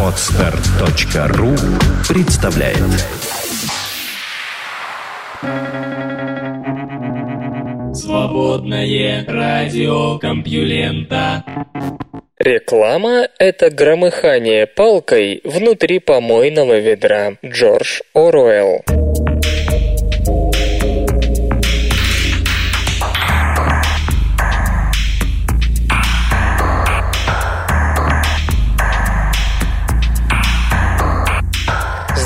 Отстар.ру представляет. Свободное радио Компьюлента. Реклама – это громыхание палкой внутри помойного ведра. Джордж Оруэлл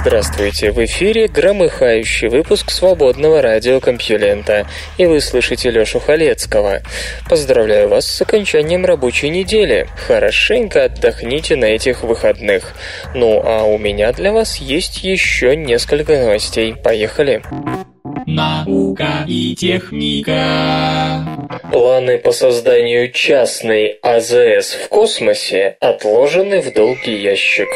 Здравствуйте, в эфире громыхающий выпуск свободного радиокомпьюлента, и вы слышите Лёшу Халецкого. Поздравляю вас с окончанием рабочей недели. Хорошенько отдохните на этих выходных. Ну, а у меня для вас есть еще несколько новостей. Поехали. Наука и техника. Планы по созданию частной АЗС в космосе отложены в долгий ящик.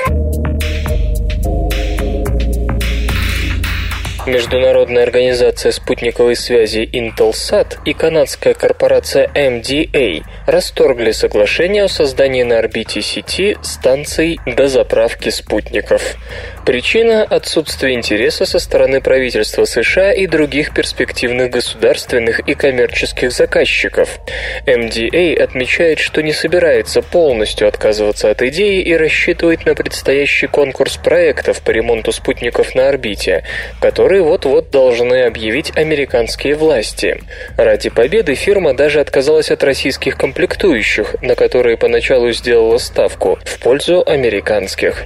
Международная организация спутниковой связи Intelsat и канадская корпорация MDA расторгли соглашение о создании на орбите сети станций дозаправки спутников. Причина – отсутствие интереса со стороны правительства США и других перспективных государственных и коммерческих заказчиков. MDA отмечает, что не собирается полностью отказываться от идеи и рассчитывает на предстоящий конкурс проектов по ремонту спутников на орбите, который вот-вот должны объявить американские власти. Ради победы фирма даже отказалась от российских комплектующих, на которые поначалу сделала ставку, в пользу американских.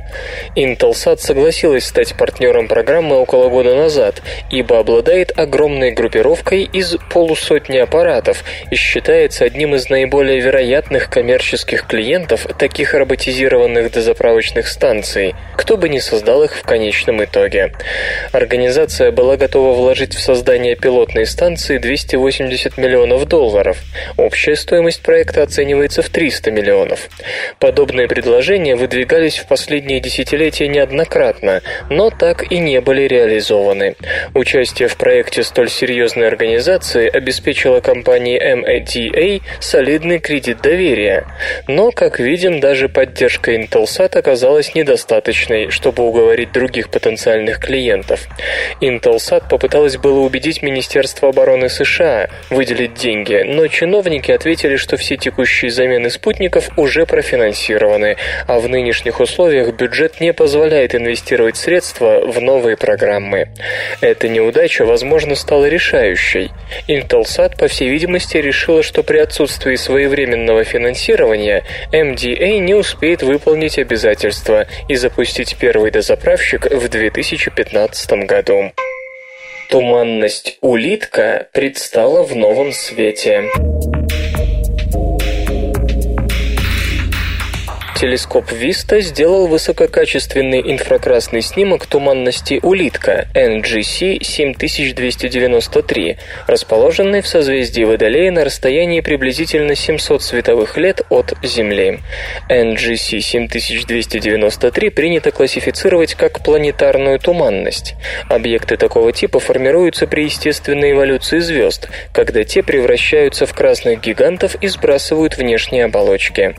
Intelsat согласилась стать партнером программы около года назад, ибо обладает огромной группировкой из полусотни аппаратов и считается одним из наиболее вероятных коммерческих клиентов таких роботизированных дозаправочных станций, кто бы ни создал их в конечном итоге. Организация была готова вложить в создание пилотной станции 280 миллионов долларов. Общая стоимость проекта оценивается в 300 миллионов. Подобные предложения выдвигались в последние десятилетия неоднократно, но так и не были реализованы. Участие в проекте столь серьезной организации обеспечило компании MATA солидный кредит доверия. Но, как видим, даже поддержка Intelsat оказалась недостаточной, чтобы уговорить других потенциальных клиентов. Intelsat попыталась было убедить Министерство обороны США выделить деньги, но чиновники ответили, что все текущие замены спутников уже профинансированы, а в нынешних условиях бюджет не позволяет инвестировать средства в новые программы. Эта неудача, возможно, стала решающей. Intelsat, по всей видимости, решила, что при отсутствии своевременного финансирования MDA не успеет выполнить обязательства и запустить первый дозаправщик в 2015 году. Туманность улитка предстала в новом свете. Телескоп Vista сделал высококачественный инфракрасный снимок туманности Улитка NGC 7293, расположенной в созвездии Водолея на расстоянии приблизительно 700 световых лет от Земли. NGC 7293 принято классифицировать как планетарную туманность. Объекты такого типа формируются при естественной эволюции звезд, когда те превращаются в красных гигантов и сбрасывают внешние оболочки.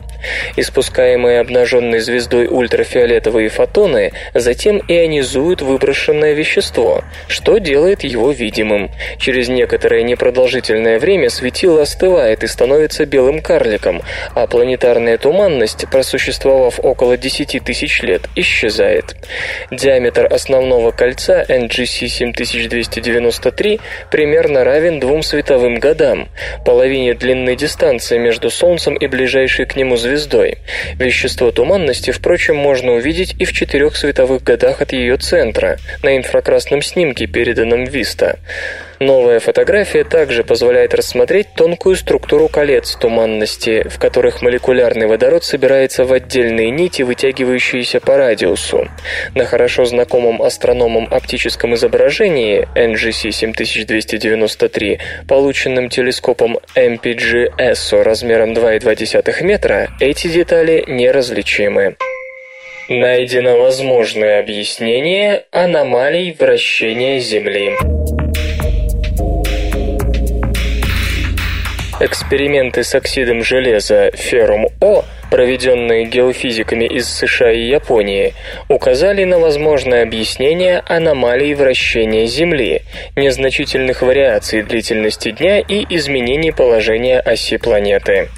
Испускаемые выпускаемые обнаженной звездой ультрафиолетовые фотоны затем ионизуют выброшенное вещество, что делает его видимым. Через некоторое непродолжительное время светило остывает и становится белым карликом, а планетарная туманность, просуществовав около 10 тысяч лет, исчезает. Диаметр основного кольца NGC 7293 примерно равен двум световым годам, половине длины дистанции между Солнцем и ближайшей к нему звездой. Вещество Вещество туманности, впрочем, можно увидеть и в четырех световых годах от ее центра, на инфракрасном снимке, переданном Виста. Новая фотография также позволяет рассмотреть тонкую структуру колец туманности, в которых молекулярный водород собирается в отдельные нити, вытягивающиеся по радиусу. На хорошо знакомом астрономам оптическом изображении NGC 7293, полученном телескопом MPG ESSO размером 2,2 метра, эти детали не неразличимы. Найдено возможное объяснение аномалий вращения Земли. Эксперименты с оксидом железа феррум-О проведенные геофизиками из США и Японии, указали на возможное объяснение аномалий вращения Земли, незначительных вариаций длительности дня и изменений положения оси планеты.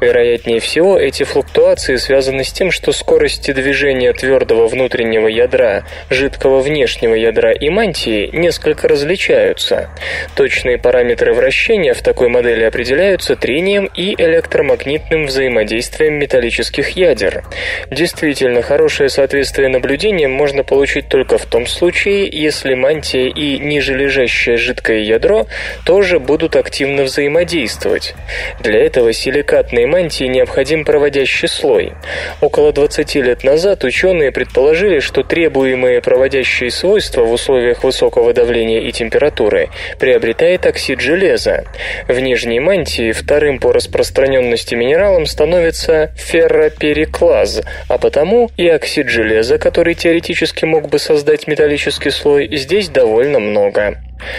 Вероятнее всего, эти флуктуации связаны с тем, что скорости движения твердого внутреннего ядра, жидкого внешнего ядра и мантии несколько различаются. Точные параметры вращения в такой модели определяются трением и электромагнитным взаимодействием металлических ядер. Действительно, хорошее соответствие наблюдениям можно получить только в том случае, если мантия и нижележащее жидкое ядро тоже будут активно взаимодействовать. Для этого силикатной мантии необходим проводящий слой. Около 20 лет назад ученые предположили, что требуемые проводящие свойства в условиях высокого давления и температуры приобретает оксид железа. В нижней мантии вторым по распространенности минералом становится ферропереклаз, а потому и оксид железа, который теоретически мог бы создать металлический слой, здесь довольно много.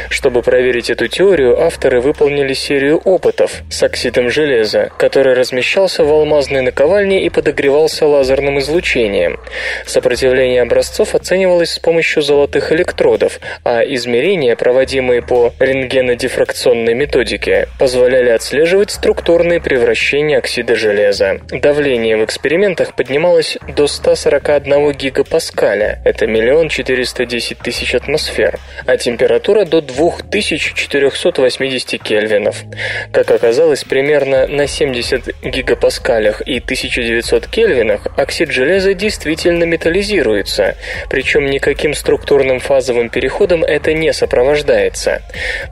Чтобы проверить эту теорию, авторы выполнили серию опытов с оксидом железа, который размещался в алмазной наковальне и подогревался лазерным излучением. Сопротивление образцов оценивалось с помощью золотых электродов, а измерения, проводимые по рентгенодифракционной методике, позволяли отслеживать структурные превращения оксида железа. Давление в экспериментах поднималось до 141 гигапаскаля, это миллион четыреста десять тысяч атмосфер, а температура до 2480 кельвинов. Как оказалось, примерно на 70 гигапаскалях и 1900 кельвинах оксид железа действительно металлизируется, причем никаким структурным фазовым переходом это не сопровождается.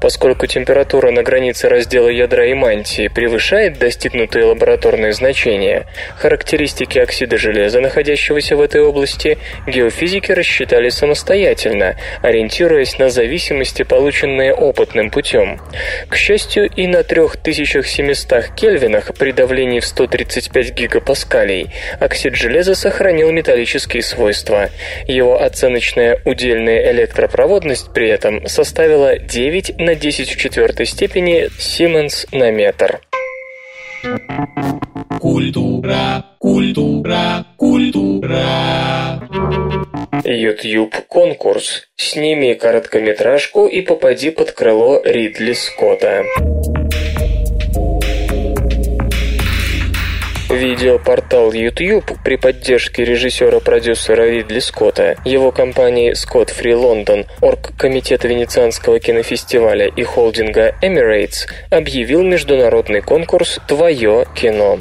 Поскольку температура на границе раздела ядра и мантии превышает достигнутые лабораторные значения, характеристики оксида железа, находящегося в этой области, геофизики рассчитали самостоятельно, ориентируясь на зависимости полученные опытным путем. К счастью, и на 3700 кельвинах при давлении в 135 гигапаскалей оксид железа сохранил металлические свойства. Его оценочная удельная электропроводность при этом составила 9 на 10 в четвертой степени Сименс на метр. Культура, культура, культура. YouTube конкурс. Сними короткометражку и попади под крыло Ридли Скотта. Видеопортал YouTube при поддержке режиссера-продюсера Ридли Скотта, его компании Scott Free London, Оргкомитета Венецианского кинофестиваля и холдинга Emirates объявил международный конкурс «Твое кино».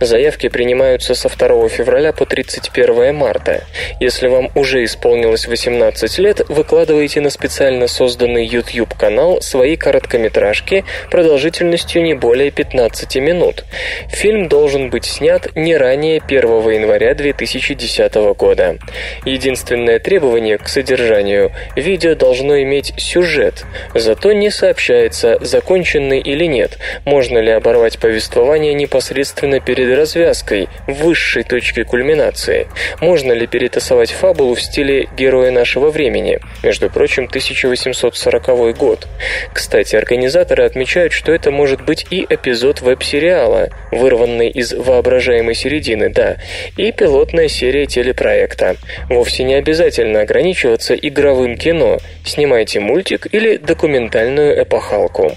Заявки принимаются со 2 февраля по 31 марта. Если вам уже исполнилось 18 лет, выкладывайте на специально созданный YouTube-канал свои короткометражки продолжительностью не более 15 минут. Фильм должен быть снят не ранее 1 января 2010 года. Единственное требование к содержанию – видео должно иметь сюжет, зато не сообщается, законченный или нет, можно ли оборвать повествование непосредственно перед развязкой, высшей точкой кульминации, можно ли перетасовать фабулу в стиле «Героя нашего времени», между прочим, 1840 год. Кстати, организаторы отмечают, что это может быть и эпизод веб-сериала, вырванный из воображаемой середины, да, и пилотная серия телепроекта. Вовсе не обязательно ограничиваться игровым кино. Снимайте мультик или документальную эпохалку.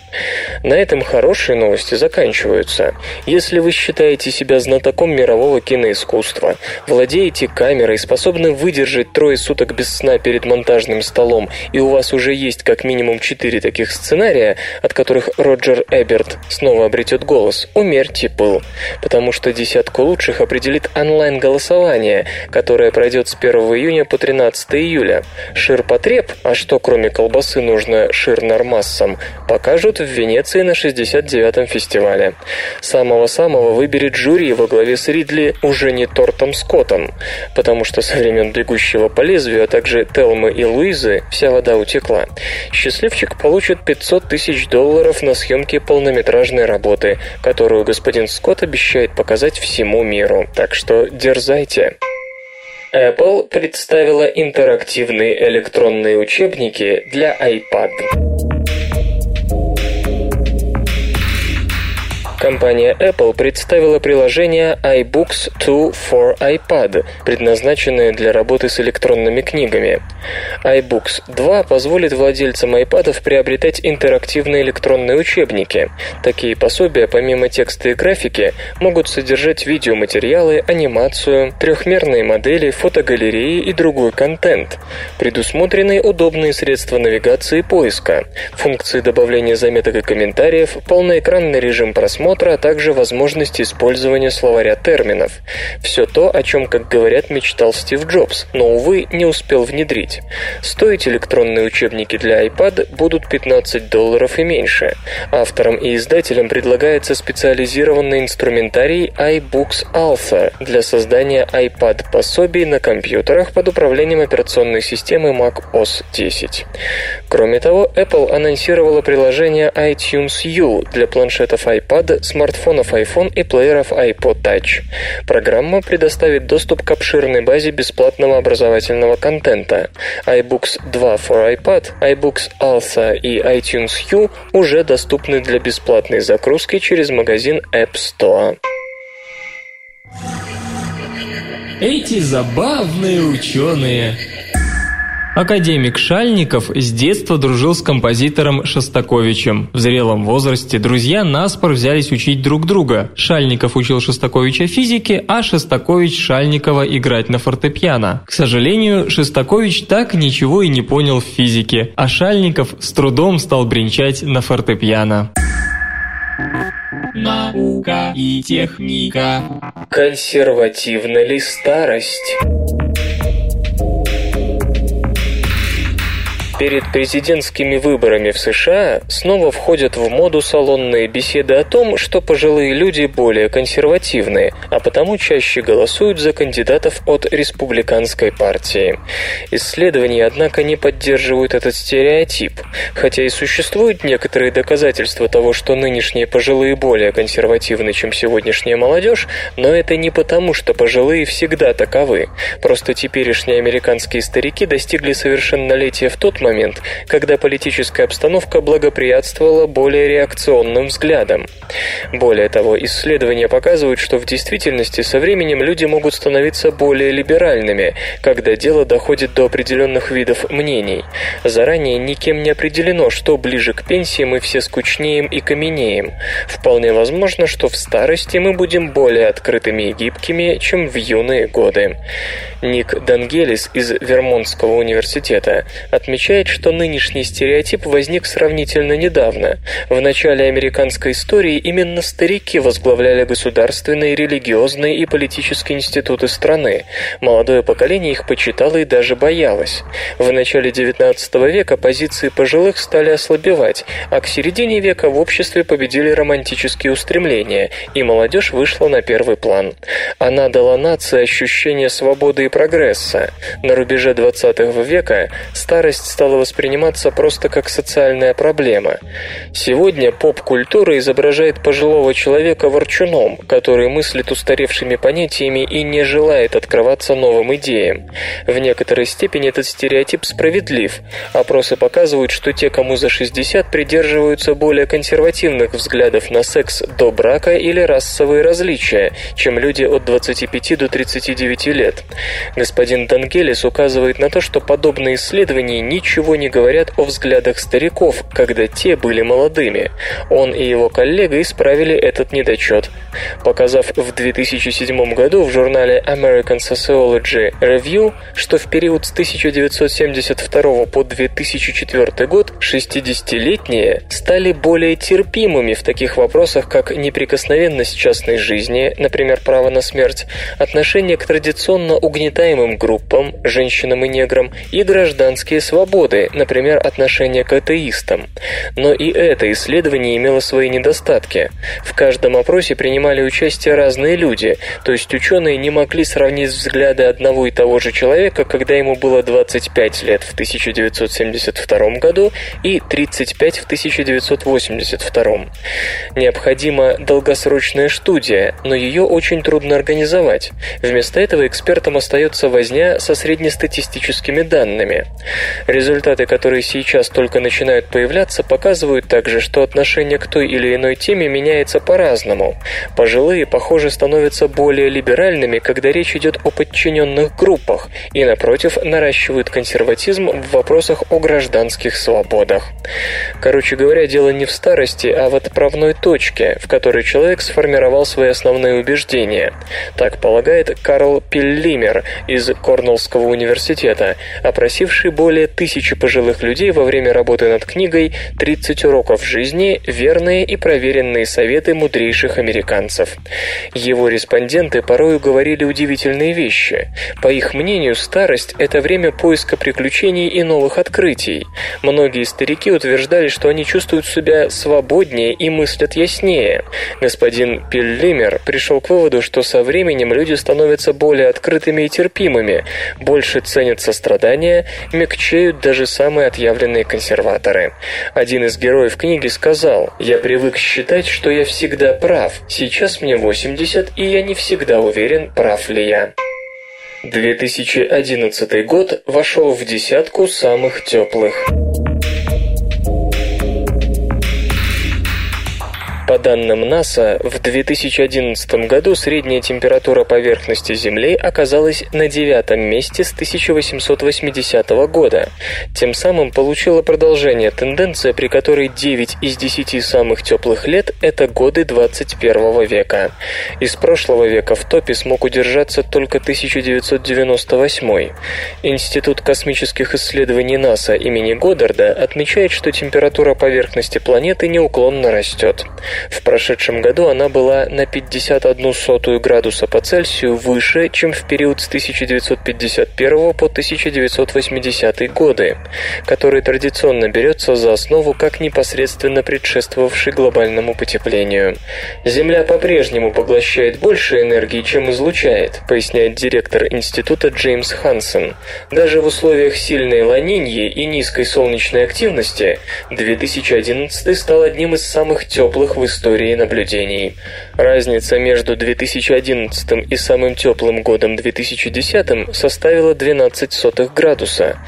На этом хорошие новости заканчиваются. Если вы считаете себя знатоком мирового киноискусства, владеете камерой, способны выдержать трое суток без сна перед монтажным столом, и у вас уже есть как минимум четыре таких сценария, от которых Роджер Эберт снова обретет голос, умерьте пыл, потому что десятку лучших определит онлайн-голосование, которое пройдет с 1 июня по 13 июля. Ширпотреб, а что кроме колбасы нужно шир-нормассам, покажут в Венеции на 69-м фестивале. Самого-самого выберет жюри во главе с Ридли уже не Тортом Скоттом, потому что со времен «Бегущего по лезвию», а также Телмы и Луизы вся вода утекла. Счастливчик получит 500 тысяч долларов на съемки полнометражной работы, которую господин Скотт обещает показать всему миру. Так что дерзайте. Apple представила интерактивные электронные учебники для iPad. Компания Apple представила приложение iBooks 2 for iPad, предназначенное для работы с электронными книгами. iBooks 2 позволит владельцам iPad приобретать интерактивные электронные учебники. Такие пособия, помимо текста и графики, могут содержать видеоматериалы, анимацию, трехмерные модели, фотогалереи и другой контент. Предусмотрены удобные средства навигации и поиска, функции добавления заметок и комментариев, полноэкранный режим просмотра, а также возможность использования словаря терминов. Все то, о чем, как говорят, мечтал Стив Джобс, но, увы, не успел внедрить. Стоить электронные учебники для iPad будут 15 долларов и меньше. Авторам и издателям предлагается специализированный инструментарий iBooks Alpha для создания iPad-пособий на компьютерах под управлением операционной системы Mac OS 10. Кроме того, Apple анонсировала приложение iTunes U для планшетов iPad, смартфонов iPhone и плееров iPod Touch. Программа предоставит доступ к обширной базе бесплатного образовательного контента. iBooks 2 for iPad, iBooks Alpha и iTunes U уже доступны для бесплатной загрузки через магазин App Store. Эти забавные ученые. Академик Шальников с детства дружил с композитором Шостаковичем. В зрелом возрасте друзья наспор взялись учить друг друга. Шальников учил Шостаковича физике, а Шостакович Шальникова играть на фортепиано. К сожалению, Шостакович так ничего и не понял в физике, а Шальников с трудом стал бренчать на фортепиано. Наука и техника. Консервативна ли старость? Перед президентскими выборами в США снова входят в моду салонные беседы о том, что пожилые люди более консервативные, а потому чаще голосуют за кандидатов от республиканской партии. Исследования, однако, не поддерживают этот стереотип, хотя и существуют некоторые доказательства того, что нынешние пожилые более консервативны, чем сегодняшняя молодежь, но это не потому, что пожилые всегда таковы. Просто теперешние американские старики достигли совершеннолетия в тот момент, когда политическая обстановка благоприятствовала более реакционным взглядам. Более того, исследования показывают, что в действительности со временем люди могут становиться более либеральными, когда дело доходит до определенных видов мнений. Заранее никем не определено, что ближе к пенсии мы все скучнеем и каменеем. Вполне возможно, что в старости мы будем более открытыми и гибкими, чем в юные годы. Ник Дангелис из Вермонтского университета отмечает, отмечает, что нынешний стереотип возник сравнительно недавно. В начале американской истории именно старики возглавляли государственные, религиозные и политические институты страны. Молодое поколение их почитало и даже боялось. В начале XIX века позиции пожилых стали ослабевать, а к середине века в обществе победили романтические устремления, и молодежь вышла на первый план. Она дала нации ощущение свободы и прогресса. На рубеже XX века старость стала стала восприниматься просто как социальная проблема. Сегодня поп-культура изображает пожилого человека ворчуном, который мыслит устаревшими понятиями и не желает открываться новым идеям. В некоторой степени этот стереотип справедлив. Опросы показывают, что те, кому за 60, придерживаются более консервативных взглядов на секс до брака или расовые различия, чем люди от 25 до 39 лет. Господин Дангелис указывает на то, что подобные исследования ничего ничего не говорят о взглядах стариков, когда те были молодыми. Он и его коллега исправили этот недочет, показав в 2007 году в журнале American Sociology Review, что в период с 1972 по 2004 год 60-летние стали более терпимыми в таких вопросах, как неприкосновенность частной жизни, например, право на смерть, отношение к традиционно угнетаемым группам, женщинам и неграм, и гражданские свободы, свободы, например, отношение к атеистам. Но и это исследование имело свои недостатки. В каждом опросе принимали участие разные люди, то есть ученые не могли сравнить взгляды одного и того же человека, когда ему было 25 лет в 1972 году и 35 в 1982. Необходима долгосрочная студия, но ее очень трудно организовать. Вместо этого экспертам остается возня со среднестатистическими данными. Результаты результаты, которые сейчас только начинают появляться, показывают также, что отношение к той или иной теме меняется по-разному. Пожилые, похоже, становятся более либеральными, когда речь идет о подчиненных группах, и, напротив, наращивают консерватизм в вопросах о гражданских свободах. Короче говоря, дело не в старости, а в отправной точке, в которой человек сформировал свои основные убеждения. Так полагает Карл Пиллимер из Корнеллского университета, опросивший более тысячи пожилых людей во время работы над книгой «30 уроков жизни. Верные и проверенные советы мудрейших американцев». Его респонденты порою говорили удивительные вещи. По их мнению, старость – это время поиска приключений и новых открытий. Многие старики утверждали, что они чувствуют себя свободнее и мыслят яснее. Господин Пиллимер пришел к выводу, что со временем люди становятся более открытыми и терпимыми, больше ценят сострадание, мягчеют даже самые отъявленные консерваторы. Один из героев книги сказал, «Я привык считать, что я всегда прав. Сейчас мне 80, и я не всегда уверен, прав ли я». 2011 год вошел в десятку самых теплых. По данным НАСА, в 2011 году средняя температура поверхности Земли оказалась на девятом месте с 1880 года. Тем самым получила продолжение тенденция, при которой 9 из 10 самых теплых лет – это годы 21 века. Из прошлого века в топе смог удержаться только 1998. Институт космических исследований НАСА имени Годдарда отмечает, что температура поверхности планеты неуклонно растет. В прошедшем году она была на 51 сотую градуса по Цельсию выше, чем в период с 1951 по 1980 годы, который традиционно берется за основу как непосредственно предшествовавший глобальному потеплению. Земля по-прежнему поглощает больше энергии, чем излучает, поясняет директор института Джеймс Хансен. Даже в условиях сильной ланиньи и низкой солнечной активности 2011 стал одним из самых теплых в истории наблюдений. Разница между 2011 и самым теплым годом 2010 составила 12 сотых градуса.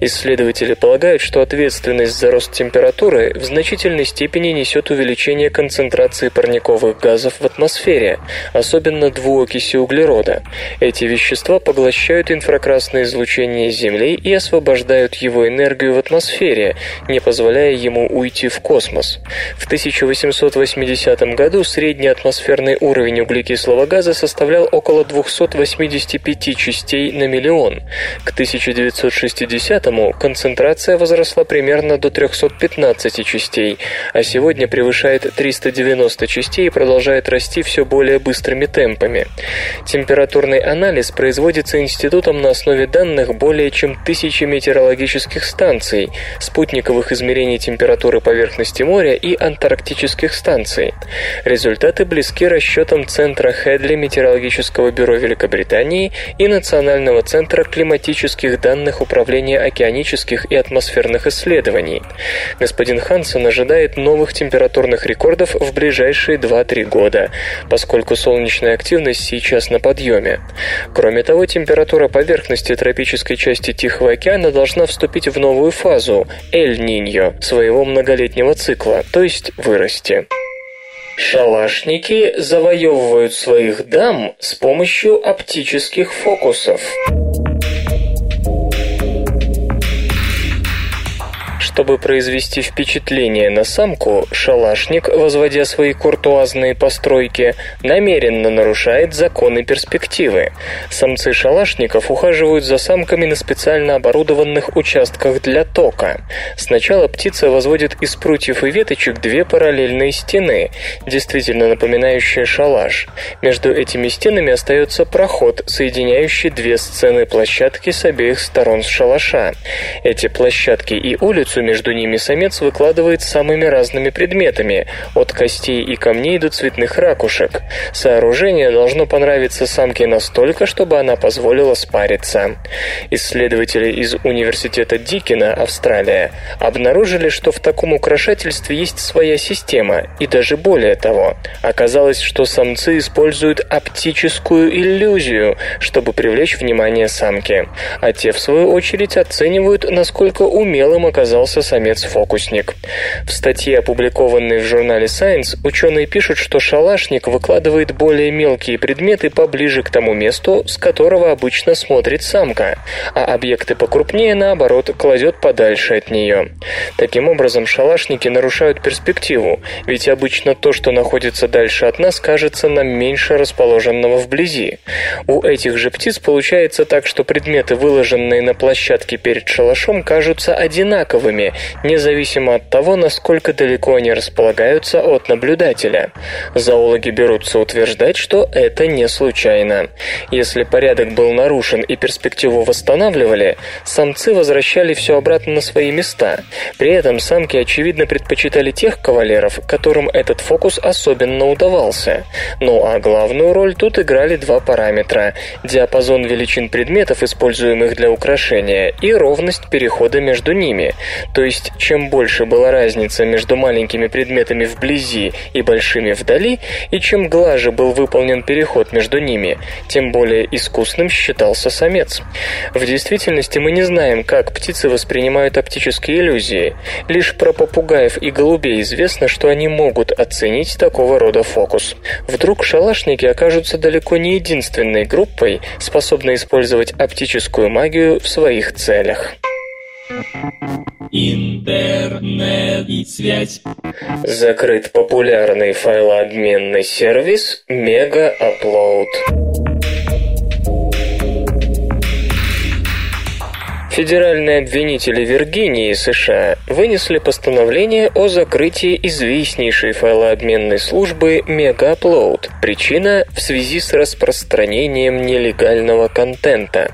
Исследователи полагают, что ответственность за рост температуры в значительной степени несет увеличение концентрации парниковых газов в атмосфере, особенно двуокиси углерода. Эти вещества поглощают инфракрасное излучение Земли и освобождают его энергию в атмосфере, не позволяя ему уйти в космос. В 1880 1980 году средний атмосферный уровень углекислого газа составлял около 285 частей на миллион. К 1960-му концентрация возросла примерно до 315 частей, а сегодня превышает 390 частей и продолжает расти все более быстрыми темпами. Температурный анализ производится институтом на основе данных более чем тысячи метеорологических станций, спутниковых измерений температуры поверхности моря и антарктических станций станции. Результаты близки расчетам Центра Хедли Метеорологического бюро Великобритании и Национального центра климатических данных Управления океанических и атмосферных исследований. Господин Хансен ожидает новых температурных рекордов в ближайшие 2-3 года, поскольку солнечная активность сейчас на подъеме. Кроме того, температура поверхности тропической части Тихого океана должна вступить в новую фазу – Эль-Ниньо, своего многолетнего цикла, то есть вырасти. Шалашники завоевывают своих дам с помощью оптических фокусов. Чтобы произвести впечатление на самку, шалашник, возводя свои куртуазные постройки, намеренно нарушает законы перспективы. Самцы шалашников ухаживают за самками на специально оборудованных участках для тока. Сначала птица возводит из прутьев и веточек две параллельные стены, действительно напоминающие шалаш. Между этими стенами остается проход, соединяющий две сцены площадки с обеих сторон с шалаша. Эти площадки и улицу между ними самец выкладывает самыми разными предметами, от костей и камней до цветных ракушек. Сооружение должно понравиться самке настолько, чтобы она позволила спариться. Исследователи из Университета Дикина, Австралия, обнаружили, что в таком украшательстве есть своя система, и даже более того. Оказалось, что самцы используют оптическую иллюзию, чтобы привлечь внимание самки. А те, в свою очередь, оценивают, насколько умелым оказался самец-фокусник. В статье, опубликованной в журнале Science, ученые пишут, что шалашник выкладывает более мелкие предметы поближе к тому месту, с которого обычно смотрит самка, а объекты покрупнее, наоборот, кладет подальше от нее. Таким образом, шалашники нарушают перспективу, ведь обычно то, что находится дальше от нас, кажется нам меньше расположенного вблизи. У этих же птиц получается так, что предметы, выложенные на площадке перед шалашом, кажутся одинаковыми, независимо от того, насколько далеко они располагаются от наблюдателя. Зоологи берутся утверждать, что это не случайно. Если порядок был нарушен и перспективу восстанавливали, самцы возвращали все обратно на свои места. При этом самки, очевидно, предпочитали тех кавалеров, которым этот фокус особенно удавался. Ну а главную роль тут играли два параметра – диапазон величин предметов, используемых для украшения, и ровность перехода между ними. То есть, чем больше была разница между маленькими предметами вблизи и большими вдали, и чем глаже был выполнен переход между ними, тем более искусным считался самец. В действительности мы не знаем, как птицы воспринимают оптические иллюзии. Лишь про попугаев и голубей известно, что они могут оценить такого рода фокус. Вдруг шалашники окажутся далеко не единственной группой, способной использовать оптическую магию в своих целях. Интернет и связь. Закрыт популярный файлообменный сервис Mega Upload. Федеральные обвинители Виргинии, США, вынесли постановление о закрытии известнейшей файлообменной службы MegaUpload. Причина в связи с распространением нелегального контента.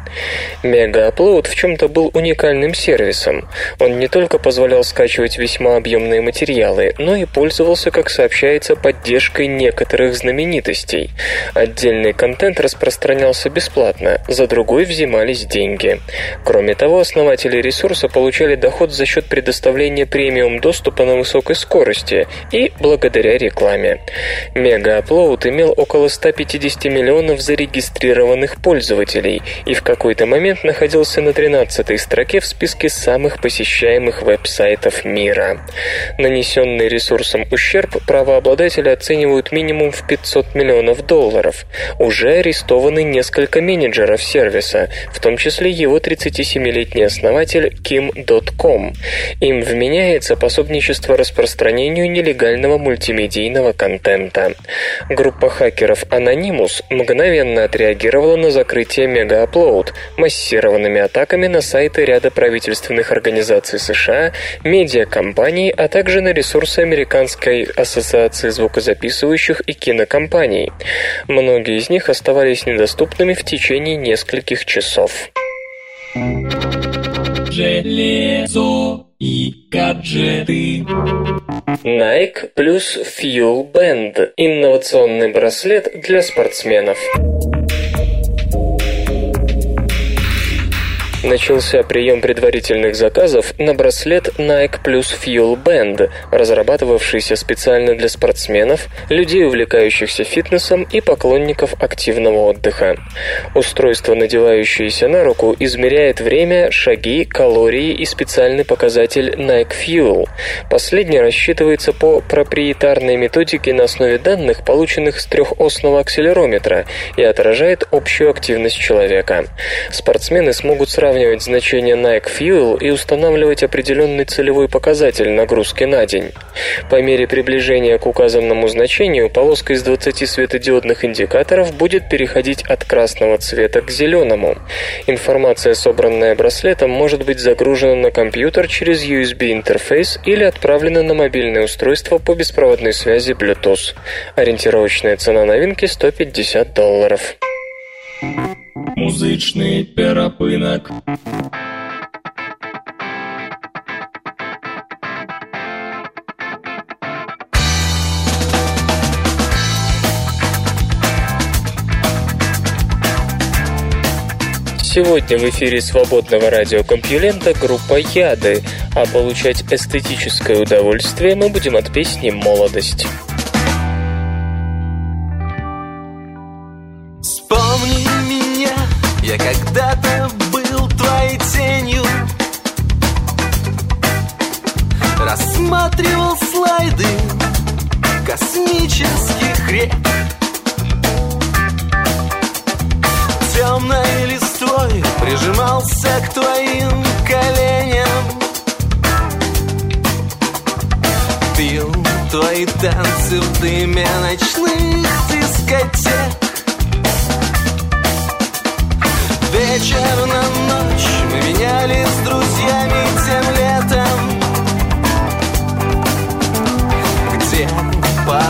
MegaUpload в чем-то был уникальным сервисом. Он не только позволял скачивать весьма объемные материалы, но и пользовался, как сообщается, поддержкой некоторых знаменитостей. Отдельный контент распространялся бесплатно, за другой взимались деньги. Кроме того, того, основатели ресурса получали доход за счет предоставления премиум доступа на высокой скорости и благодаря рекламе. Мегааплоуд имел около 150 миллионов зарегистрированных пользователей и в какой-то момент находился на 13-й строке в списке самых посещаемых веб-сайтов мира. Нанесенный ресурсом ущерб правообладатели оценивают минимум в 500 миллионов долларов. Уже арестованы несколько менеджеров сервиса, в том числе его 37-летний летний основатель Kim.com. Им вменяется пособничество распространению нелегального мультимедийного контента. Группа хакеров Anonymous мгновенно отреагировала на закрытие Мегааплоуд массированными атаками на сайты ряда правительственных организаций США, медиакомпаний, а также на ресурсы Американской ассоциации звукозаписывающих и кинокомпаний. Многие из них оставались недоступными в течение нескольких часов. Железо и гаджеты. Nike плюс Fuel Band – инновационный браслет для спортсменов. Начался прием предварительных заказов на браслет Nike Plus Fuel Band, разрабатывавшийся специально для спортсменов, людей, увлекающихся фитнесом и поклонников активного отдыха. Устройство, надевающееся на руку, измеряет время, шаги, калории и специальный показатель Nike Fuel. Последний рассчитывается по проприетарной методике на основе данных, полученных с трехосного акселерометра, и отражает общую активность человека. Спортсмены смогут сравнивать сравнивать значение Nike Fuel и устанавливать определенный целевой показатель нагрузки на день. По мере приближения к указанному значению полоска из 20 светодиодных индикаторов будет переходить от красного цвета к зеленому. Информация, собранная браслетом, может быть загружена на компьютер через USB-интерфейс или отправлена на мобильное устройство по беспроводной связи Bluetooth. Ориентировочная цена новинки 150 долларов. Музычный перапынак. Сегодня в эфире свободного радиокомпьюлента группа «Яды», а получать эстетическое удовольствие мы будем от песни «Молодость». Вспомни я когда-то был твоей тенью. Рассматривал слайды космических рек. Темной листвой прижимался к твоим коленям. Пил твои танцы в дыме ночных дискотек Вечер на ночь. Мы менялись с друзьями тем летом. Где по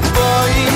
boy.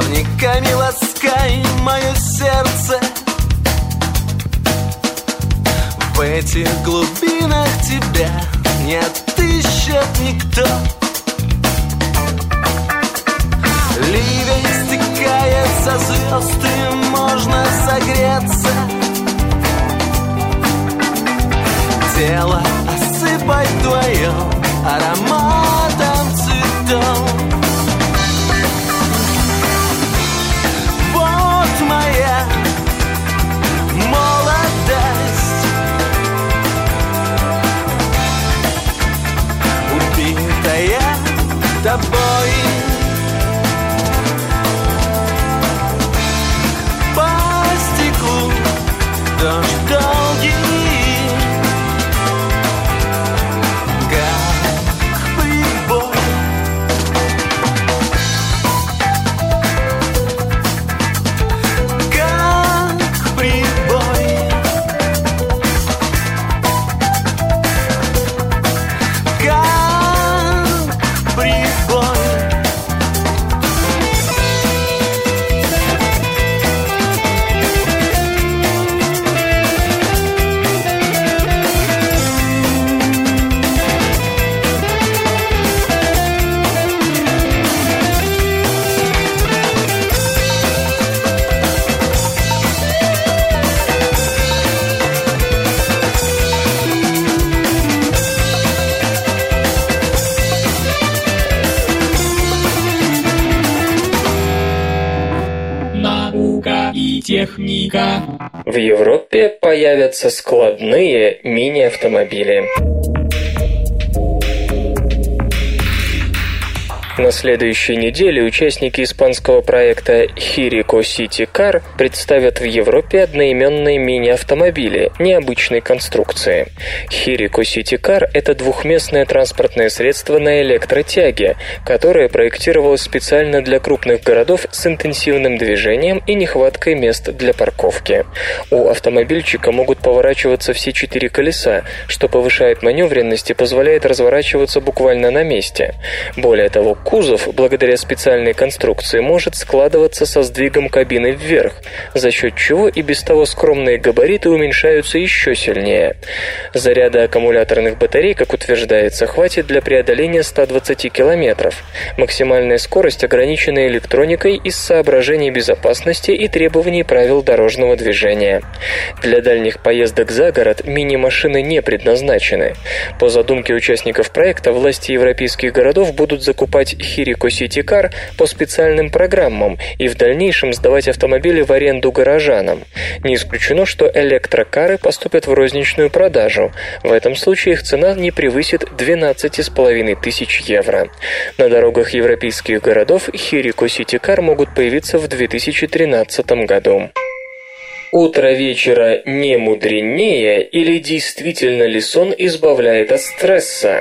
Плавниками ласкай мое сердце. В этих глубинах тебя не отыщет никто. Ливень стекает со звезд, и можно согреться. Тело осыпать твое ароматом техника. В Европе появятся складные мини-автомобили. На следующей неделе участники испанского проекта Hirico City Car представят в Европе одноименные мини-автомобили необычной конструкции. Hirico City Car – это двухместное транспортное средство на электротяге, которое проектировалось специально для крупных городов с интенсивным движением и нехваткой мест для парковки. У автомобильчика могут поворачиваться все четыре колеса, что повышает маневренность и позволяет разворачиваться буквально на месте. Более того, кузов, благодаря специальной конструкции, может складываться со сдвигом кабины вверх, за счет чего и без того скромные габариты уменьшаются еще сильнее. Заряда аккумуляторных батарей, как утверждается, хватит для преодоления 120 километров. Максимальная скорость ограничена электроникой из соображений безопасности и требований правил дорожного движения. Для дальних поездок за город мини-машины не предназначены. По задумке участников проекта, власти европейских городов будут закупать Hirico City Car по специальным программам и в дальнейшем сдавать автомобили в аренду горожанам. Не исключено, что электрокары поступят в розничную продажу. В этом случае их цена не превысит 12,5 тысяч евро. На дорогах европейских городов City Car могут появиться в 2013 году. Утро вечера не мудренее или действительно ли сон избавляет от стресса?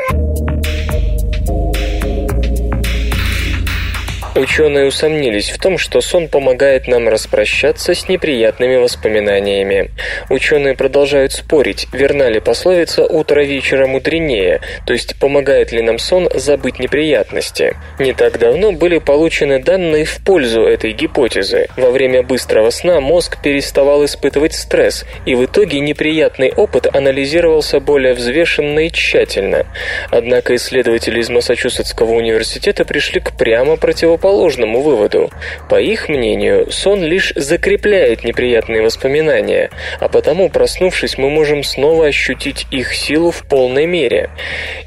Ученые усомнились в том, что сон помогает нам распрощаться с неприятными воспоминаниями. Ученые продолжают спорить, верна ли пословица «утро вечера мудренее», то есть помогает ли нам сон забыть неприятности. Не так давно были получены данные в пользу этой гипотезы. Во время быстрого сна мозг переставал испытывать стресс, и в итоге неприятный опыт анализировался более взвешенно и тщательно. Однако исследователи из Массачусетского университета пришли к прямо противоположному противоположному выводу. По их мнению, сон лишь закрепляет неприятные воспоминания, а потому, проснувшись, мы можем снова ощутить их силу в полной мере.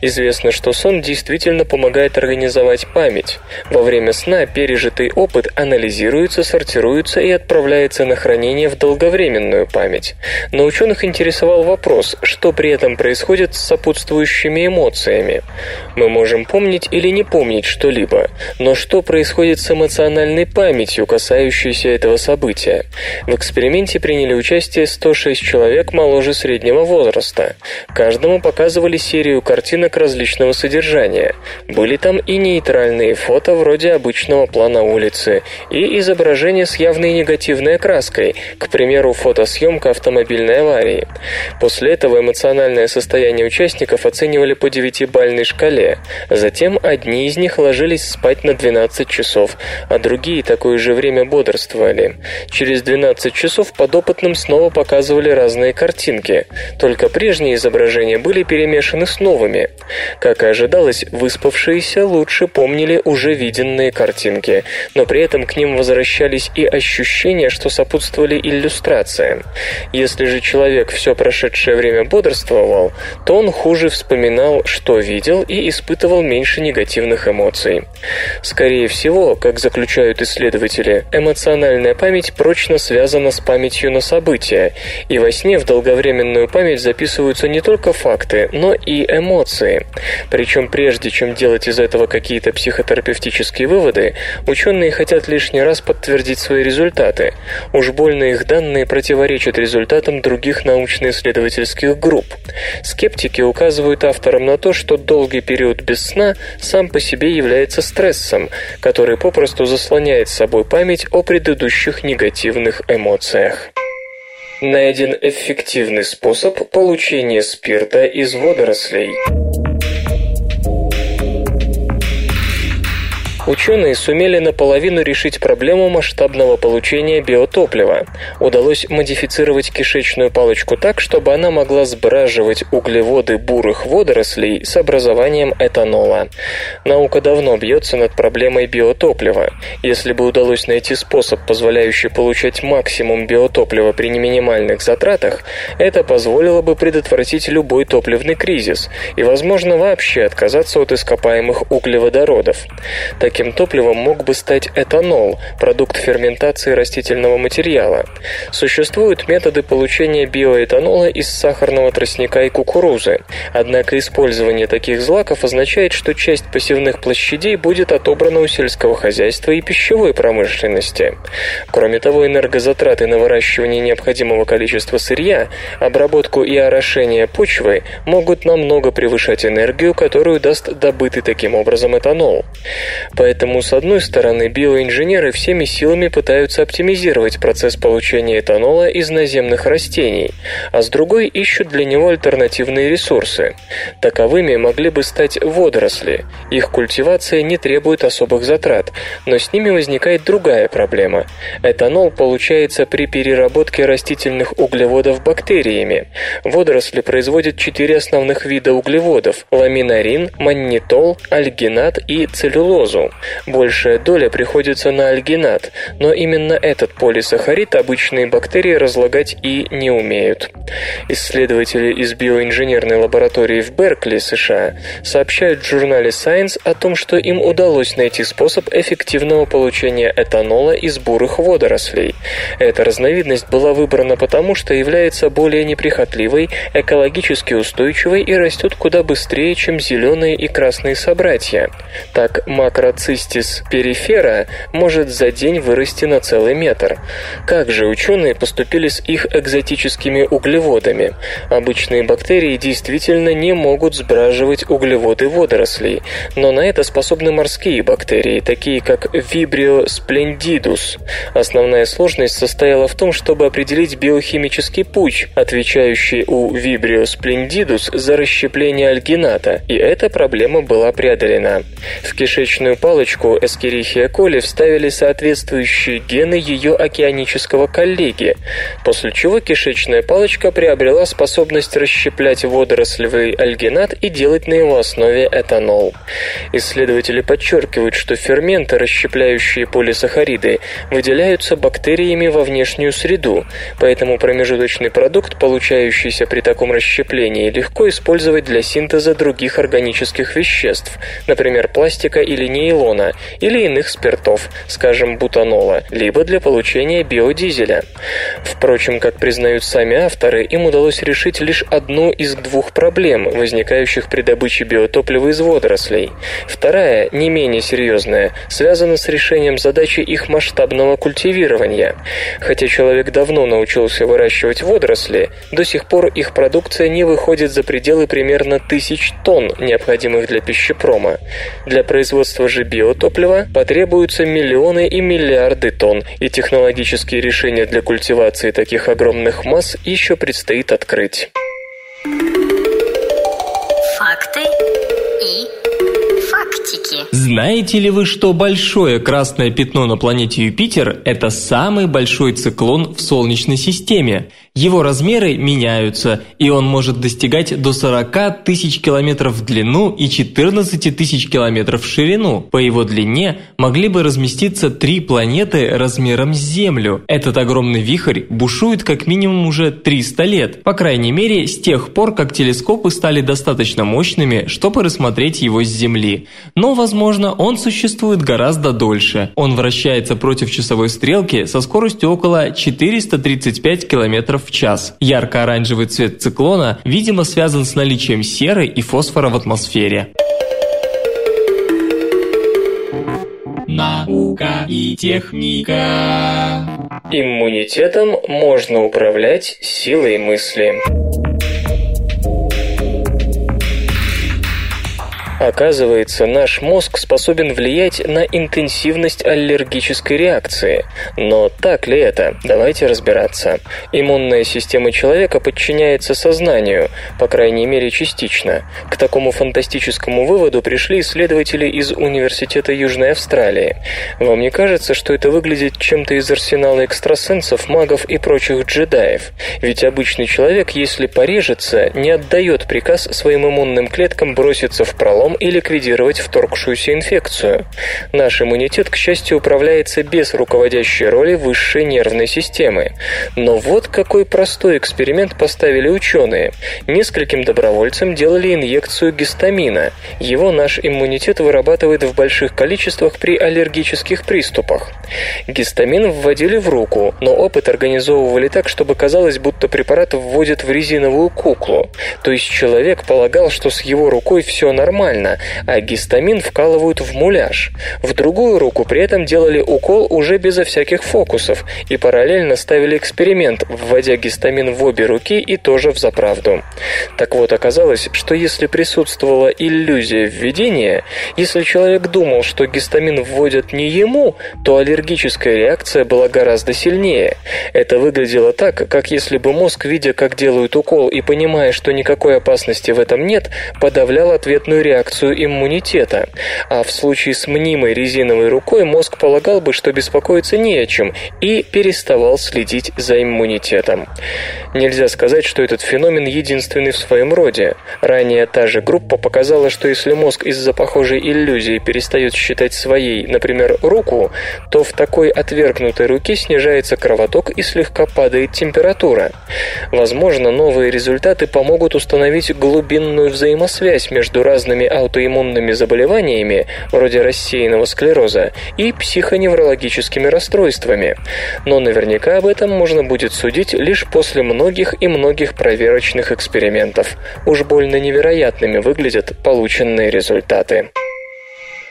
Известно, что сон действительно помогает организовать память. Во время сна пережитый опыт анализируется, сортируется и отправляется на хранение в долговременную память. Но ученых интересовал вопрос, что при этом происходит с сопутствующими эмоциями. Мы можем помнить или не помнить что-либо, но что происходит происходит с эмоциональной памятью, касающейся этого события. В эксперименте приняли участие 106 человек моложе среднего возраста. Каждому показывали серию картинок различного содержания. Были там и нейтральные фото вроде обычного плана улицы, и изображения с явной негативной окраской, к примеру, фотосъемка автомобильной аварии. После этого эмоциональное состояние участников оценивали по девятибальной шкале. Затем одни из них ложились спать на 12 часов, а другие такое же время бодрствовали. Через 12 часов подопытным снова показывали разные картинки, только прежние изображения были перемешаны с новыми. Как и ожидалось, выспавшиеся лучше помнили уже виденные картинки, но при этом к ним возвращались и ощущения, что сопутствовали иллюстрациям. Если же человек все прошедшее время бодрствовал, то он хуже вспоминал, что видел и испытывал меньше негативных эмоций. Скорее всего, всего, как заключают исследователи, эмоциональная память прочно связана с памятью на события, и во сне в долговременную память записываются не только факты, но и эмоции. Причем прежде чем делать из этого какие-то психотерапевтические выводы, ученые хотят лишний раз подтвердить свои результаты. Уж больно их данные противоречат результатам других научно-исследовательских групп. Скептики указывают авторам на то, что долгий период без сна сам по себе является стрессом, который попросту заслоняет собой память о предыдущих негативных эмоциях. Найден эффективный способ получения спирта из водорослей. Ученые сумели наполовину решить проблему масштабного получения биотоплива. Удалось модифицировать кишечную палочку так, чтобы она могла сбраживать углеводы бурых водорослей с образованием этанола. Наука давно бьется над проблемой биотоплива. Если бы удалось найти способ, позволяющий получать максимум биотоплива при минимальных затратах, это позволило бы предотвратить любой топливный кризис и, возможно, вообще отказаться от ископаемых углеводородов. Таким топливом мог бы стать этанол, продукт ферментации растительного материала. Существуют методы получения биоэтанола из сахарного тростника и кукурузы. Однако использование таких злаков означает, что часть посевных площадей будет отобрана у сельского хозяйства и пищевой промышленности. Кроме того, энергозатраты на выращивание необходимого количества сырья, обработку и орошение почвы могут намного превышать энергию, которую даст добытый таким образом этанол. Поэтому, с одной стороны, биоинженеры всеми силами пытаются оптимизировать процесс получения этанола из наземных растений, а с другой ищут для него альтернативные ресурсы. Таковыми могли бы стать водоросли. Их культивация не требует особых затрат, но с ними возникает другая проблема. Этанол получается при переработке растительных углеводов бактериями. Водоросли производят четыре основных вида углеводов – ламинарин, маннитол, альгинат и целлюлозу. Большая доля приходится на альгинат, но именно этот полисахарид обычные бактерии разлагать и не умеют. Исследователи из биоинженерной лаборатории в Беркли, США, сообщают в журнале Science о том, что им удалось найти способ эффективного получения этанола из бурых водорослей. Эта разновидность была выбрана потому, что является более неприхотливой, экологически устойчивой и растет куда быстрее, чем зеленые и красные собратья. Так, макроцистис перифера может за день вырасти на целый метр. Как же ученые поступили с их экзотическими углеводами? Обычные бактерии действительно не могут сбраживать углеводы водорослей, но на это способны морские бактерии, такие как Vibrio splendidus. Основная сложность состояла в том, чтобы определить биохимический путь, отвечающий у Vibrio splendidus за расщепление альгината, и эта проблема была преодолена. В кишечную палочку Escherichia coli вставили соответствующие гены ее океанического коллеги, после чего кишечная палочка приобрела способность расщеплять водорослевый альгинат и делать на его основе этанол. Исследователи подчеркивают, что ферменты, расщепляющие полисахариды, выделяются бактериями во внешнюю среду, поэтому промежуточный продукт, получающийся при таком расщеплении, легко использовать для синтеза других органических веществ, например, пластика или нейлона, или иных спиртов, скажем, бутанола, либо для получения биодизеля. Впрочем, как признают сами авторы, им удалось решить лишь одну из двух проблем, возникающих при добыче биотоплива из водорослей. Вторая, не менее серьезная, связана с решением задачи их масштабного культивирования. Хотя человек давно научился выращивать водоросли, до сих пор их продукция не выходит за пределы примерно тысяч тонн, необходимых для пищепрома. Для производства же биотоплива потребуются миллионы и миллиарды тонн, и технологические решения для культивации таких огромных масс еще предстоит открыть. Факты и фактики. Знаете ли вы, что большое красное пятно на планете Юпитер – это самый большой циклон в Солнечной системе? Его размеры меняются, и он может достигать до 40 тысяч километров в длину и 14 тысяч километров в ширину. По его длине могли бы разместиться три планеты размером с Землю. Этот огромный вихрь бушует как минимум уже 300 лет, по крайней мере с тех пор, как телескопы стали достаточно мощными, чтобы рассмотреть его с Земли. Но, возможно, он существует гораздо дольше. Он вращается против часовой стрелки со скоростью около 435 км в час. Ярко-оранжевый цвет циклона, видимо, связан с наличием серы и фосфора в атмосфере. Наука и техника. Иммунитетом можно управлять силой мысли. Оказывается, наш мозг способен влиять на интенсивность аллергической реакции. Но так ли это? Давайте разбираться. Иммунная система человека подчиняется сознанию, по крайней мере частично. К такому фантастическому выводу пришли исследователи из Университета Южной Австралии. Вам не кажется, что это выглядит чем-то из арсенала экстрасенсов, магов и прочих джедаев? Ведь обычный человек, если порежется, не отдает приказ своим иммунным клеткам броситься в пролом и ликвидировать вторгшуюся инфекцию. Наш иммунитет, к счастью, управляется без руководящей роли высшей нервной системы. Но вот какой простой эксперимент поставили ученые. Нескольким добровольцам делали инъекцию гистамина. Его наш иммунитет вырабатывает в больших количествах при аллергических приступах. Гистамин вводили в руку, но опыт организовывали так, чтобы казалось, будто препарат вводят в резиновую куклу. То есть человек полагал, что с его рукой все нормально, а гистамин вкалывают в муляж. В другую руку при этом делали укол уже безо всяких фокусов и параллельно ставили эксперимент, вводя гистамин в обе руки и тоже в заправду. Так вот, оказалось, что если присутствовала иллюзия введения, если человек думал, что гистамин вводят не ему, то аллергическая реакция была гораздо сильнее. Это выглядело так, как если бы мозг, видя, как делают укол и понимая, что никакой опасности в этом нет, подавлял ответную реакцию иммунитета. А в случае с мнимой резиновой рукой мозг полагал бы, что беспокоиться не о чем и переставал следить за иммунитетом. Нельзя сказать, что этот феномен единственный в своем роде. Ранее та же группа показала, что если мозг из-за похожей иллюзии перестает считать своей, например, руку, то в такой отвергнутой руке снижается кровоток и слегка падает температура. Возможно, новые результаты помогут установить глубинную взаимосвязь между разными аутоиммунными заболеваниями, вроде рассеянного склероза, и психоневрологическими расстройствами. Но наверняка об этом можно будет судить лишь после многих и многих проверочных экспериментов. Уж больно невероятными выглядят полученные результаты.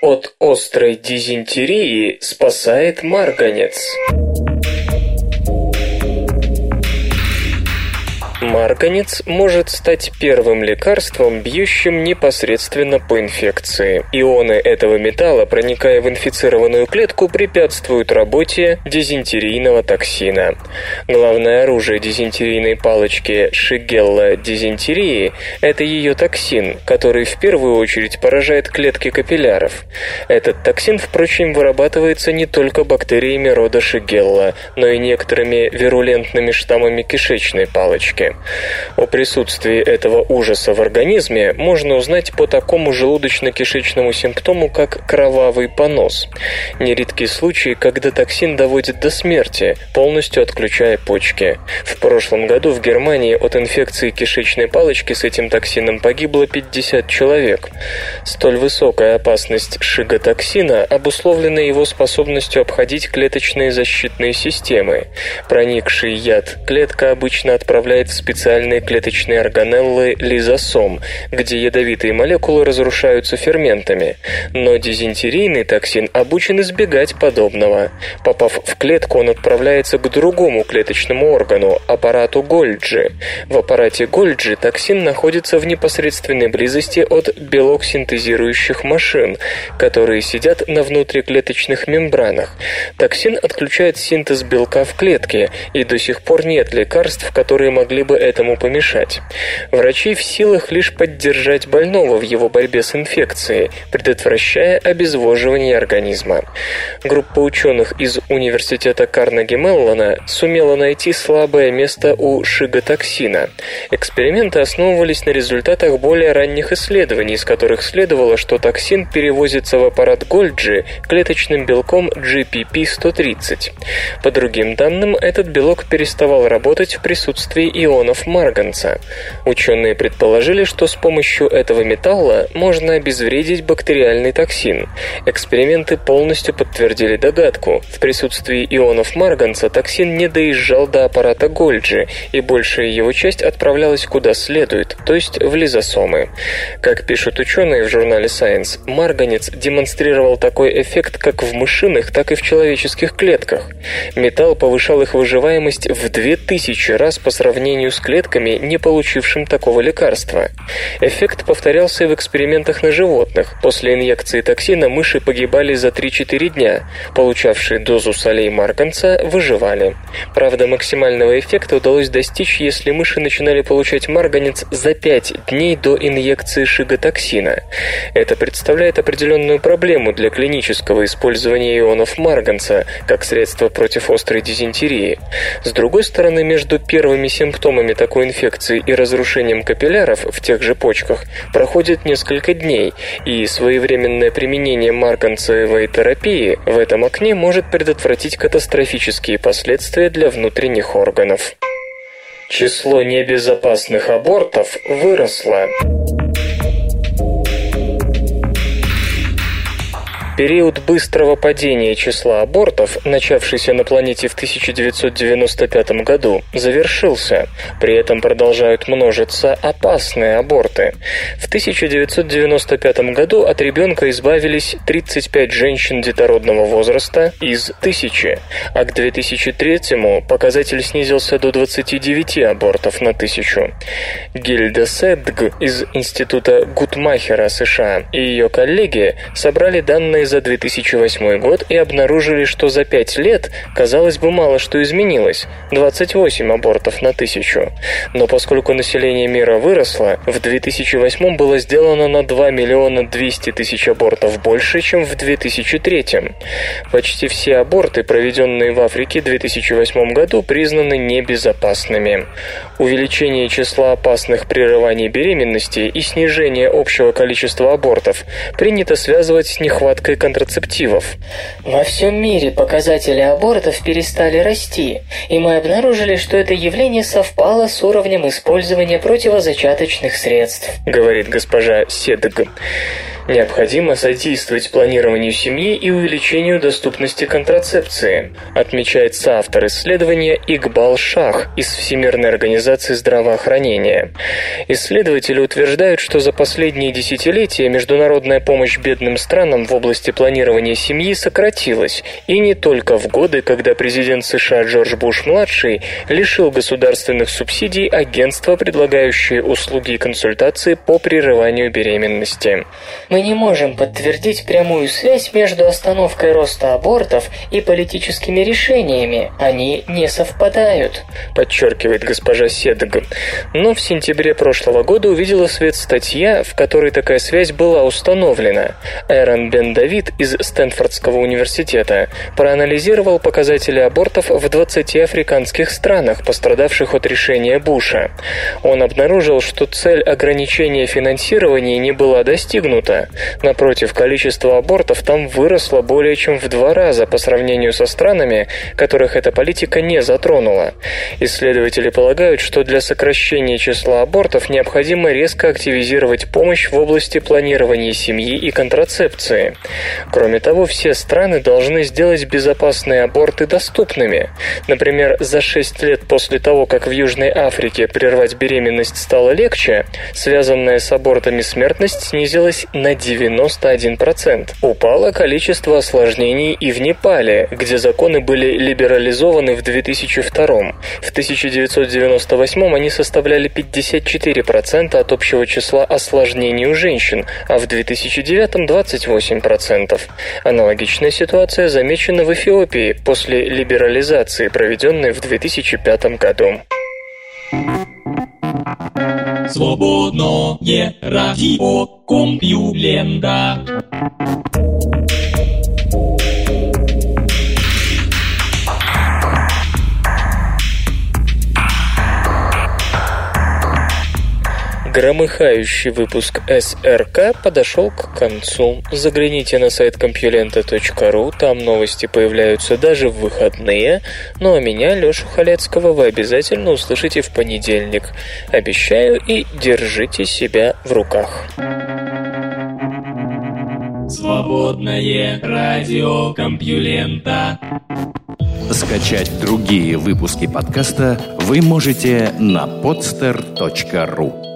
От острой дизентерии спасает марганец. Марганец может стать первым лекарством, бьющим непосредственно по инфекции. Ионы этого металла, проникая в инфицированную клетку, препятствуют работе дизентерийного токсина. Главное оружие дизентерийной палочки Шигелла дизентерии – это ее токсин, который в первую очередь поражает клетки капилляров. Этот токсин, впрочем, вырабатывается не только бактериями рода Шигелла, но и некоторыми вирулентными штаммами кишечной палочки. О присутствии этого ужаса в организме можно узнать по такому желудочно-кишечному симптому, как кровавый понос. Нередки случаи, когда токсин доводит до смерти, полностью отключая почки. В прошлом году в Германии от инфекции кишечной палочки с этим токсином погибло 50 человек. Столь высокая опасность шиготоксина обусловлена его способностью обходить клеточные защитные системы. Проникший яд клетка обычно отправляет в специальные клеточные органеллы лизосом, где ядовитые молекулы разрушаются ферментами. Но дизентерийный токсин обучен избегать подобного. Попав в клетку, он отправляется к другому клеточному органу – аппарату Гольджи. В аппарате Гольджи токсин находится в непосредственной близости от белок синтезирующих машин, которые сидят на внутриклеточных мембранах. Токсин отключает синтез белка в клетке, и до сих пор нет лекарств, которые могли бы этому помешать. Врачи в силах лишь поддержать больного в его борьбе с инфекцией, предотвращая обезвоживание организма. Группа ученых из Университета Карнеги Меллона сумела найти слабое место у шиготоксина. Эксперименты основывались на результатах более ранних исследований, из которых следовало, что токсин перевозится в аппарат Гольджи клеточным белком GPP-130. По другим данным, этот белок переставал работать в присутствии ионов ионов марганца. Ученые предположили, что с помощью этого металла можно обезвредить бактериальный токсин. Эксперименты полностью подтвердили догадку. В присутствии ионов марганца токсин не доезжал до аппарата Гольджи, и большая его часть отправлялась куда следует, то есть в лизосомы. Как пишут ученые в журнале Science, марганец демонстрировал такой эффект как в мышиных, так и в человеческих клетках. Металл повышал их выживаемость в 2000 раз по сравнению с клетками, не получившим такого лекарства. Эффект повторялся и в экспериментах на животных. После инъекции токсина мыши погибали за 3-4 дня. Получавшие дозу солей марганца выживали. Правда, максимального эффекта удалось достичь, если мыши начинали получать марганец за 5 дней до инъекции шиготоксина. Это представляет определенную проблему для клинического использования ионов марганца как средство против острой дизентерии. С другой стороны, между первыми симптомами симптомами такой инфекции и разрушением капилляров в тех же почках проходит несколько дней, и своевременное применение марганцевой терапии в этом окне может предотвратить катастрофические последствия для внутренних органов. Число небезопасных абортов выросло. Период быстрого падения числа абортов, начавшийся на планете в 1995 году, завершился. При этом продолжают множиться опасные аборты. В 1995 году от ребенка избавились 35 женщин детородного возраста из 1000, а к 2003 показатель снизился до 29 абортов на тысячу. Гильда Седг из Института Гутмахера США и ее коллеги собрали данные за 2008 год и обнаружили, что за 5 лет, казалось бы, мало что изменилось – 28 абортов на тысячу. Но поскольку население мира выросло, в 2008 было сделано на 2 миллиона 200 тысяч абортов больше, чем в 2003. Почти все аборты, проведенные в Африке в 2008 году, признаны небезопасными. Увеличение числа опасных прерываний беременности и снижение общего количества абортов принято связывать с нехваткой контрацептивов. Во всем мире показатели абортов перестали расти, и мы обнаружили, что это явление совпало с уровнем использования противозачаточных средств, говорит госпожа Седг. Необходимо содействовать планированию семьи и увеличению доступности контрацепции, отмечает соавтор исследования Игбал Шах из Всемирной организации здравоохранения. Исследователи утверждают, что за последние десятилетия международная помощь бедным странам в области планирования семьи сократилась, и не только в годы, когда президент США Джордж Буш-младший лишил государственных субсидий агентства, предлагающие услуги и консультации по прерыванию беременности. Мы не можем подтвердить прямую связь между остановкой роста абортов и политическими решениями. Они не совпадают, подчеркивает госпожа Седг. Но в сентябре прошлого года увидела свет статья, в которой такая связь была установлена. Эрон Бен Давид из Стэнфордского университета проанализировал показатели абортов в 20 африканских странах, пострадавших от решения Буша. Он обнаружил, что цель ограничения финансирования не была достигнута, Напротив, количество абортов там выросло более чем в два раза по сравнению со странами, которых эта политика не затронула. Исследователи полагают, что для сокращения числа абортов необходимо резко активизировать помощь в области планирования семьи и контрацепции. Кроме того, все страны должны сделать безопасные аборты доступными. Например, за 6 лет после того, как в Южной Африке прервать беременность стало легче, связанная с абортами смертность снизилась на 91%. Упало количество осложнений и в Непале, где законы были либерализованы в 2002. В 1998 они составляли 54% от общего числа осложнений у женщин, а в 2009 28%. Аналогичная ситуация замечена в Эфиопии после либерализации, проведенной в 2005 году. Свободное радио Компьюлента. Громыхающий выпуск СРК подошел к концу. Загляните на сайт компьюлента.ру, там новости появляются даже в выходные. Ну а меня, Лешу Халецкого, вы обязательно услышите в понедельник. Обещаю и держите себя в руках. Свободное радио Компьюлента. Скачать другие выпуски подкаста вы можете на podster.ru